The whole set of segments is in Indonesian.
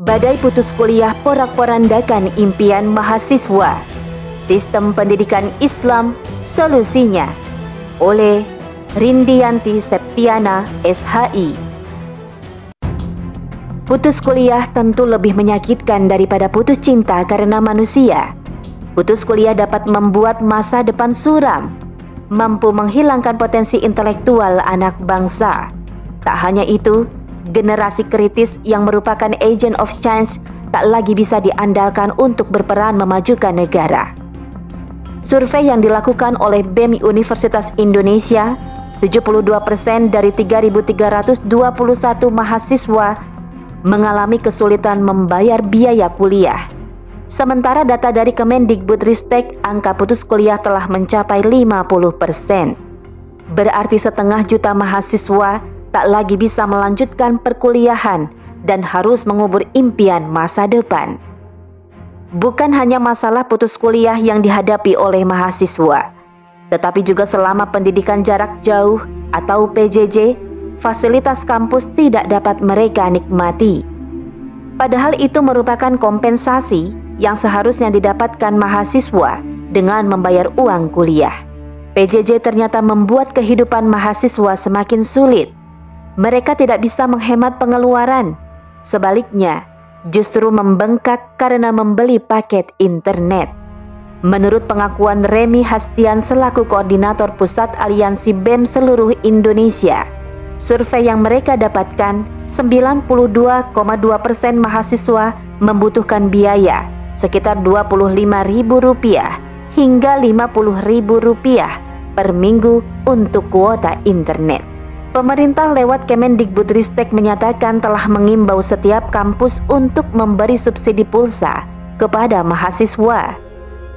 Badai putus kuliah porak-porandakan impian mahasiswa. Sistem pendidikan Islam solusinya oleh Rindianti Septiana SHI. Putus kuliah tentu lebih menyakitkan daripada putus cinta karena manusia. Putus kuliah dapat membuat masa depan suram, mampu menghilangkan potensi intelektual anak bangsa. Tak hanya itu, generasi kritis yang merupakan agent of change tak lagi bisa diandalkan untuk berperan memajukan negara. Survei yang dilakukan oleh BEM Universitas Indonesia, 72% dari 3.321 mahasiswa mengalami kesulitan membayar biaya kuliah. Sementara data dari Kemendikbudristek, angka putus kuliah telah mencapai 50%. Berarti setengah juta mahasiswa tak lagi bisa melanjutkan perkuliahan dan harus mengubur impian masa depan. Bukan hanya masalah putus kuliah yang dihadapi oleh mahasiswa, tetapi juga selama pendidikan jarak jauh atau PJJ, fasilitas kampus tidak dapat mereka nikmati. Padahal itu merupakan kompensasi yang seharusnya didapatkan mahasiswa dengan membayar uang kuliah. PJJ ternyata membuat kehidupan mahasiswa semakin sulit. Mereka tidak bisa menghemat pengeluaran. Sebaliknya, justru membengkak karena membeli paket internet. Menurut pengakuan Remi Hastian selaku koordinator Pusat Aliansi BEM seluruh Indonesia, survei yang mereka dapatkan 92,2% mahasiswa membutuhkan biaya sekitar Rp25.000 hingga Rp50.000 per minggu untuk kuota internet. Pemerintah lewat Kemendikbudristek menyatakan telah mengimbau setiap kampus untuk memberi subsidi pulsa kepada mahasiswa.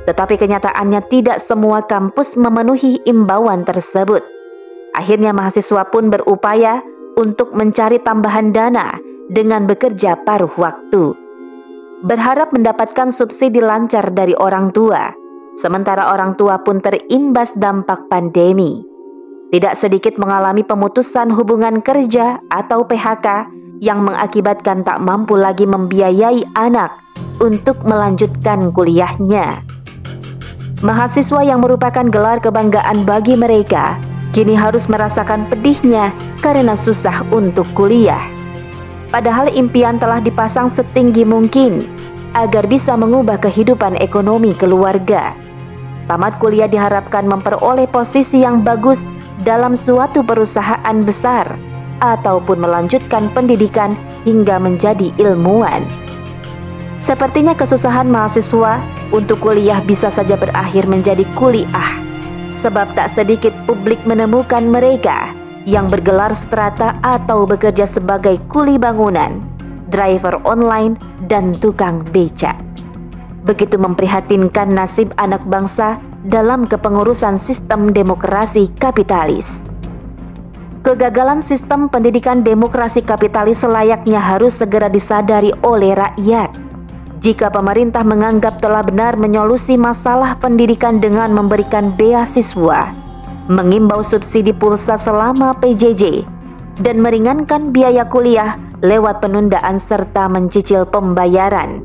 Tetapi kenyataannya tidak semua kampus memenuhi imbauan tersebut. Akhirnya mahasiswa pun berupaya untuk mencari tambahan dana dengan bekerja paruh waktu berharap mendapatkan subsidi lancar dari orang tua, sementara orang tua pun terimbas dampak pandemi. Tidak sedikit mengalami pemutusan hubungan kerja atau PHK yang mengakibatkan tak mampu lagi membiayai anak untuk melanjutkan kuliahnya. Mahasiswa yang merupakan gelar kebanggaan bagi mereka kini harus merasakan pedihnya karena susah untuk kuliah. Padahal impian telah dipasang setinggi mungkin agar bisa mengubah kehidupan ekonomi keluarga. Tamat kuliah diharapkan memperoleh posisi yang bagus dalam suatu perusahaan besar ataupun melanjutkan pendidikan hingga menjadi ilmuwan. Sepertinya kesusahan mahasiswa untuk kuliah bisa saja berakhir menjadi kuliah, sebab tak sedikit publik menemukan mereka yang bergelar strata atau bekerja sebagai kuli bangunan driver online, dan tukang becak. Begitu memprihatinkan nasib anak bangsa dalam kepengurusan sistem demokrasi kapitalis. Kegagalan sistem pendidikan demokrasi kapitalis selayaknya harus segera disadari oleh rakyat. Jika pemerintah menganggap telah benar menyolusi masalah pendidikan dengan memberikan beasiswa, mengimbau subsidi pulsa selama PJJ, dan meringankan biaya kuliah lewat penundaan serta mencicil pembayaran.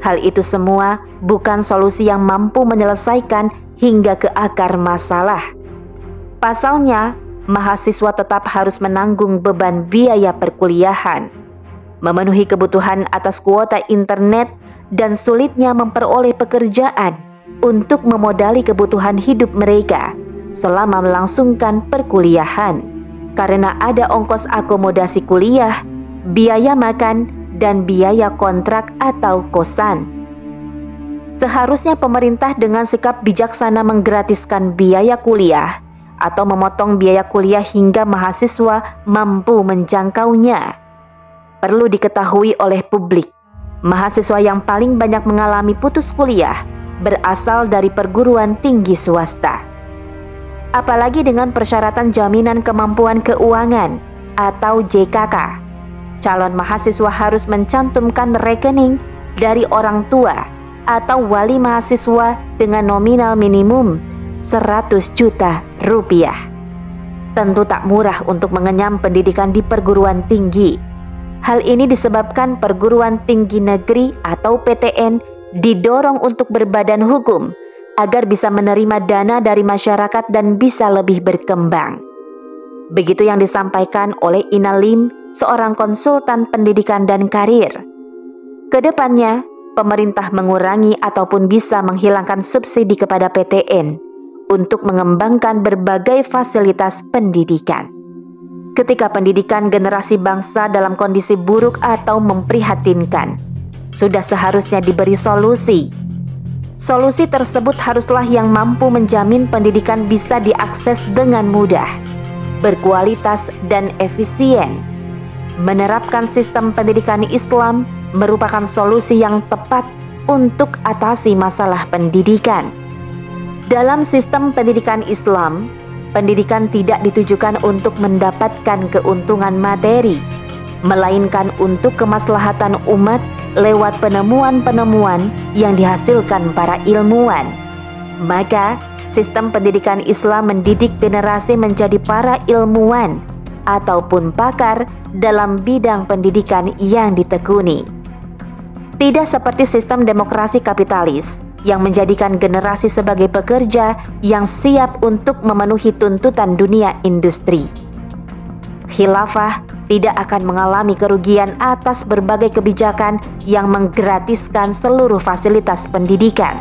Hal itu semua bukan solusi yang mampu menyelesaikan hingga ke akar masalah. Pasalnya, mahasiswa tetap harus menanggung beban biaya perkuliahan, memenuhi kebutuhan atas kuota internet, dan sulitnya memperoleh pekerjaan untuk memodali kebutuhan hidup mereka selama melangsungkan perkuliahan. Karena ada ongkos akomodasi kuliah biaya makan, dan biaya kontrak atau kosan. Seharusnya pemerintah dengan sikap bijaksana menggratiskan biaya kuliah atau memotong biaya kuliah hingga mahasiswa mampu menjangkaunya. Perlu diketahui oleh publik, mahasiswa yang paling banyak mengalami putus kuliah berasal dari perguruan tinggi swasta. Apalagi dengan persyaratan jaminan kemampuan keuangan atau JKK calon mahasiswa harus mencantumkan rekening dari orang tua atau wali mahasiswa dengan nominal minimum 100 juta rupiah. Tentu tak murah untuk mengenyam pendidikan di perguruan tinggi. Hal ini disebabkan perguruan tinggi negeri atau PTN didorong untuk berbadan hukum agar bisa menerima dana dari masyarakat dan bisa lebih berkembang. Begitu yang disampaikan oleh Inalim, seorang konsultan pendidikan dan karir. Ke depannya, pemerintah mengurangi ataupun bisa menghilangkan subsidi kepada PTN untuk mengembangkan berbagai fasilitas pendidikan. Ketika pendidikan generasi bangsa dalam kondisi buruk atau memprihatinkan, sudah seharusnya diberi solusi. Solusi tersebut haruslah yang mampu menjamin pendidikan bisa diakses dengan mudah berkualitas dan efisien. Menerapkan sistem pendidikan Islam merupakan solusi yang tepat untuk atasi masalah pendidikan. Dalam sistem pendidikan Islam, pendidikan tidak ditujukan untuk mendapatkan keuntungan materi, melainkan untuk kemaslahatan umat lewat penemuan-penemuan yang dihasilkan para ilmuwan. Maka, sistem pendidikan Islam mendidik generasi menjadi para ilmuwan ataupun pakar dalam bidang pendidikan yang ditekuni. Tidak seperti sistem demokrasi kapitalis yang menjadikan generasi sebagai pekerja yang siap untuk memenuhi tuntutan dunia industri. Khilafah tidak akan mengalami kerugian atas berbagai kebijakan yang menggratiskan seluruh fasilitas pendidikan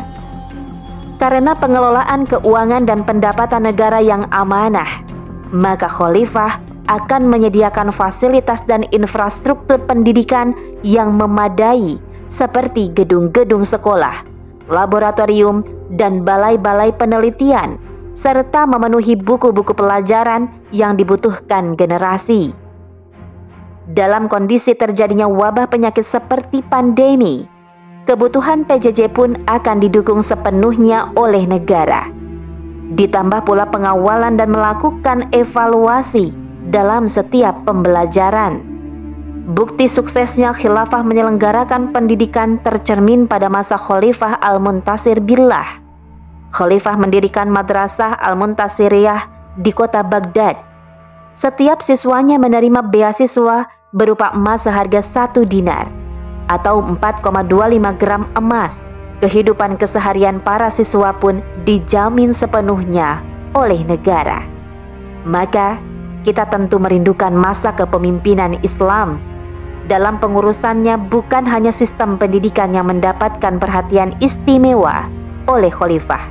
karena pengelolaan keuangan dan pendapatan negara yang amanah, maka khalifah akan menyediakan fasilitas dan infrastruktur pendidikan yang memadai seperti gedung-gedung sekolah, laboratorium, dan balai-balai penelitian, serta memenuhi buku-buku pelajaran yang dibutuhkan generasi. Dalam kondisi terjadinya wabah penyakit seperti pandemi, kebutuhan PJJ pun akan didukung sepenuhnya oleh negara. Ditambah pula pengawalan dan melakukan evaluasi dalam setiap pembelajaran. Bukti suksesnya khilafah menyelenggarakan pendidikan tercermin pada masa Khalifah Al-Muntasir Billah. Khalifah mendirikan Madrasah Al-Muntasiriyah di kota Baghdad. Setiap siswanya menerima beasiswa berupa emas seharga satu dinar atau 4,25 gram emas. Kehidupan keseharian para siswa pun dijamin sepenuhnya oleh negara. Maka, kita tentu merindukan masa kepemimpinan Islam. Dalam pengurusannya bukan hanya sistem pendidikan yang mendapatkan perhatian istimewa oleh khalifah,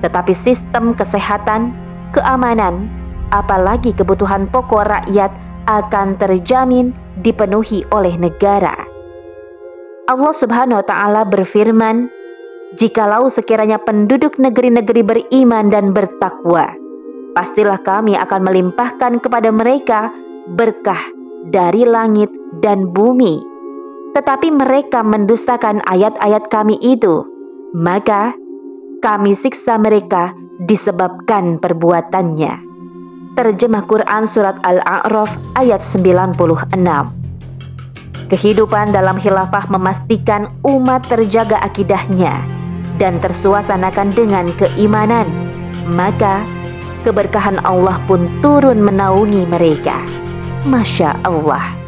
tetapi sistem kesehatan, keamanan, apalagi kebutuhan pokok rakyat akan terjamin dipenuhi oleh negara. Allah Subhanahu wa taala berfirman, "Jikalau sekiranya penduduk negeri-negeri beriman dan bertakwa, pastilah kami akan melimpahkan kepada mereka berkah dari langit dan bumi. Tetapi mereka mendustakan ayat-ayat kami itu, maka kami siksa mereka disebabkan perbuatannya." Terjemah Quran Surat Al-A'raf ayat 96 Kehidupan dalam khilafah memastikan umat terjaga akidahnya dan tersuasanakan dengan keimanan. Maka keberkahan Allah pun turun menaungi mereka. Masya Allah.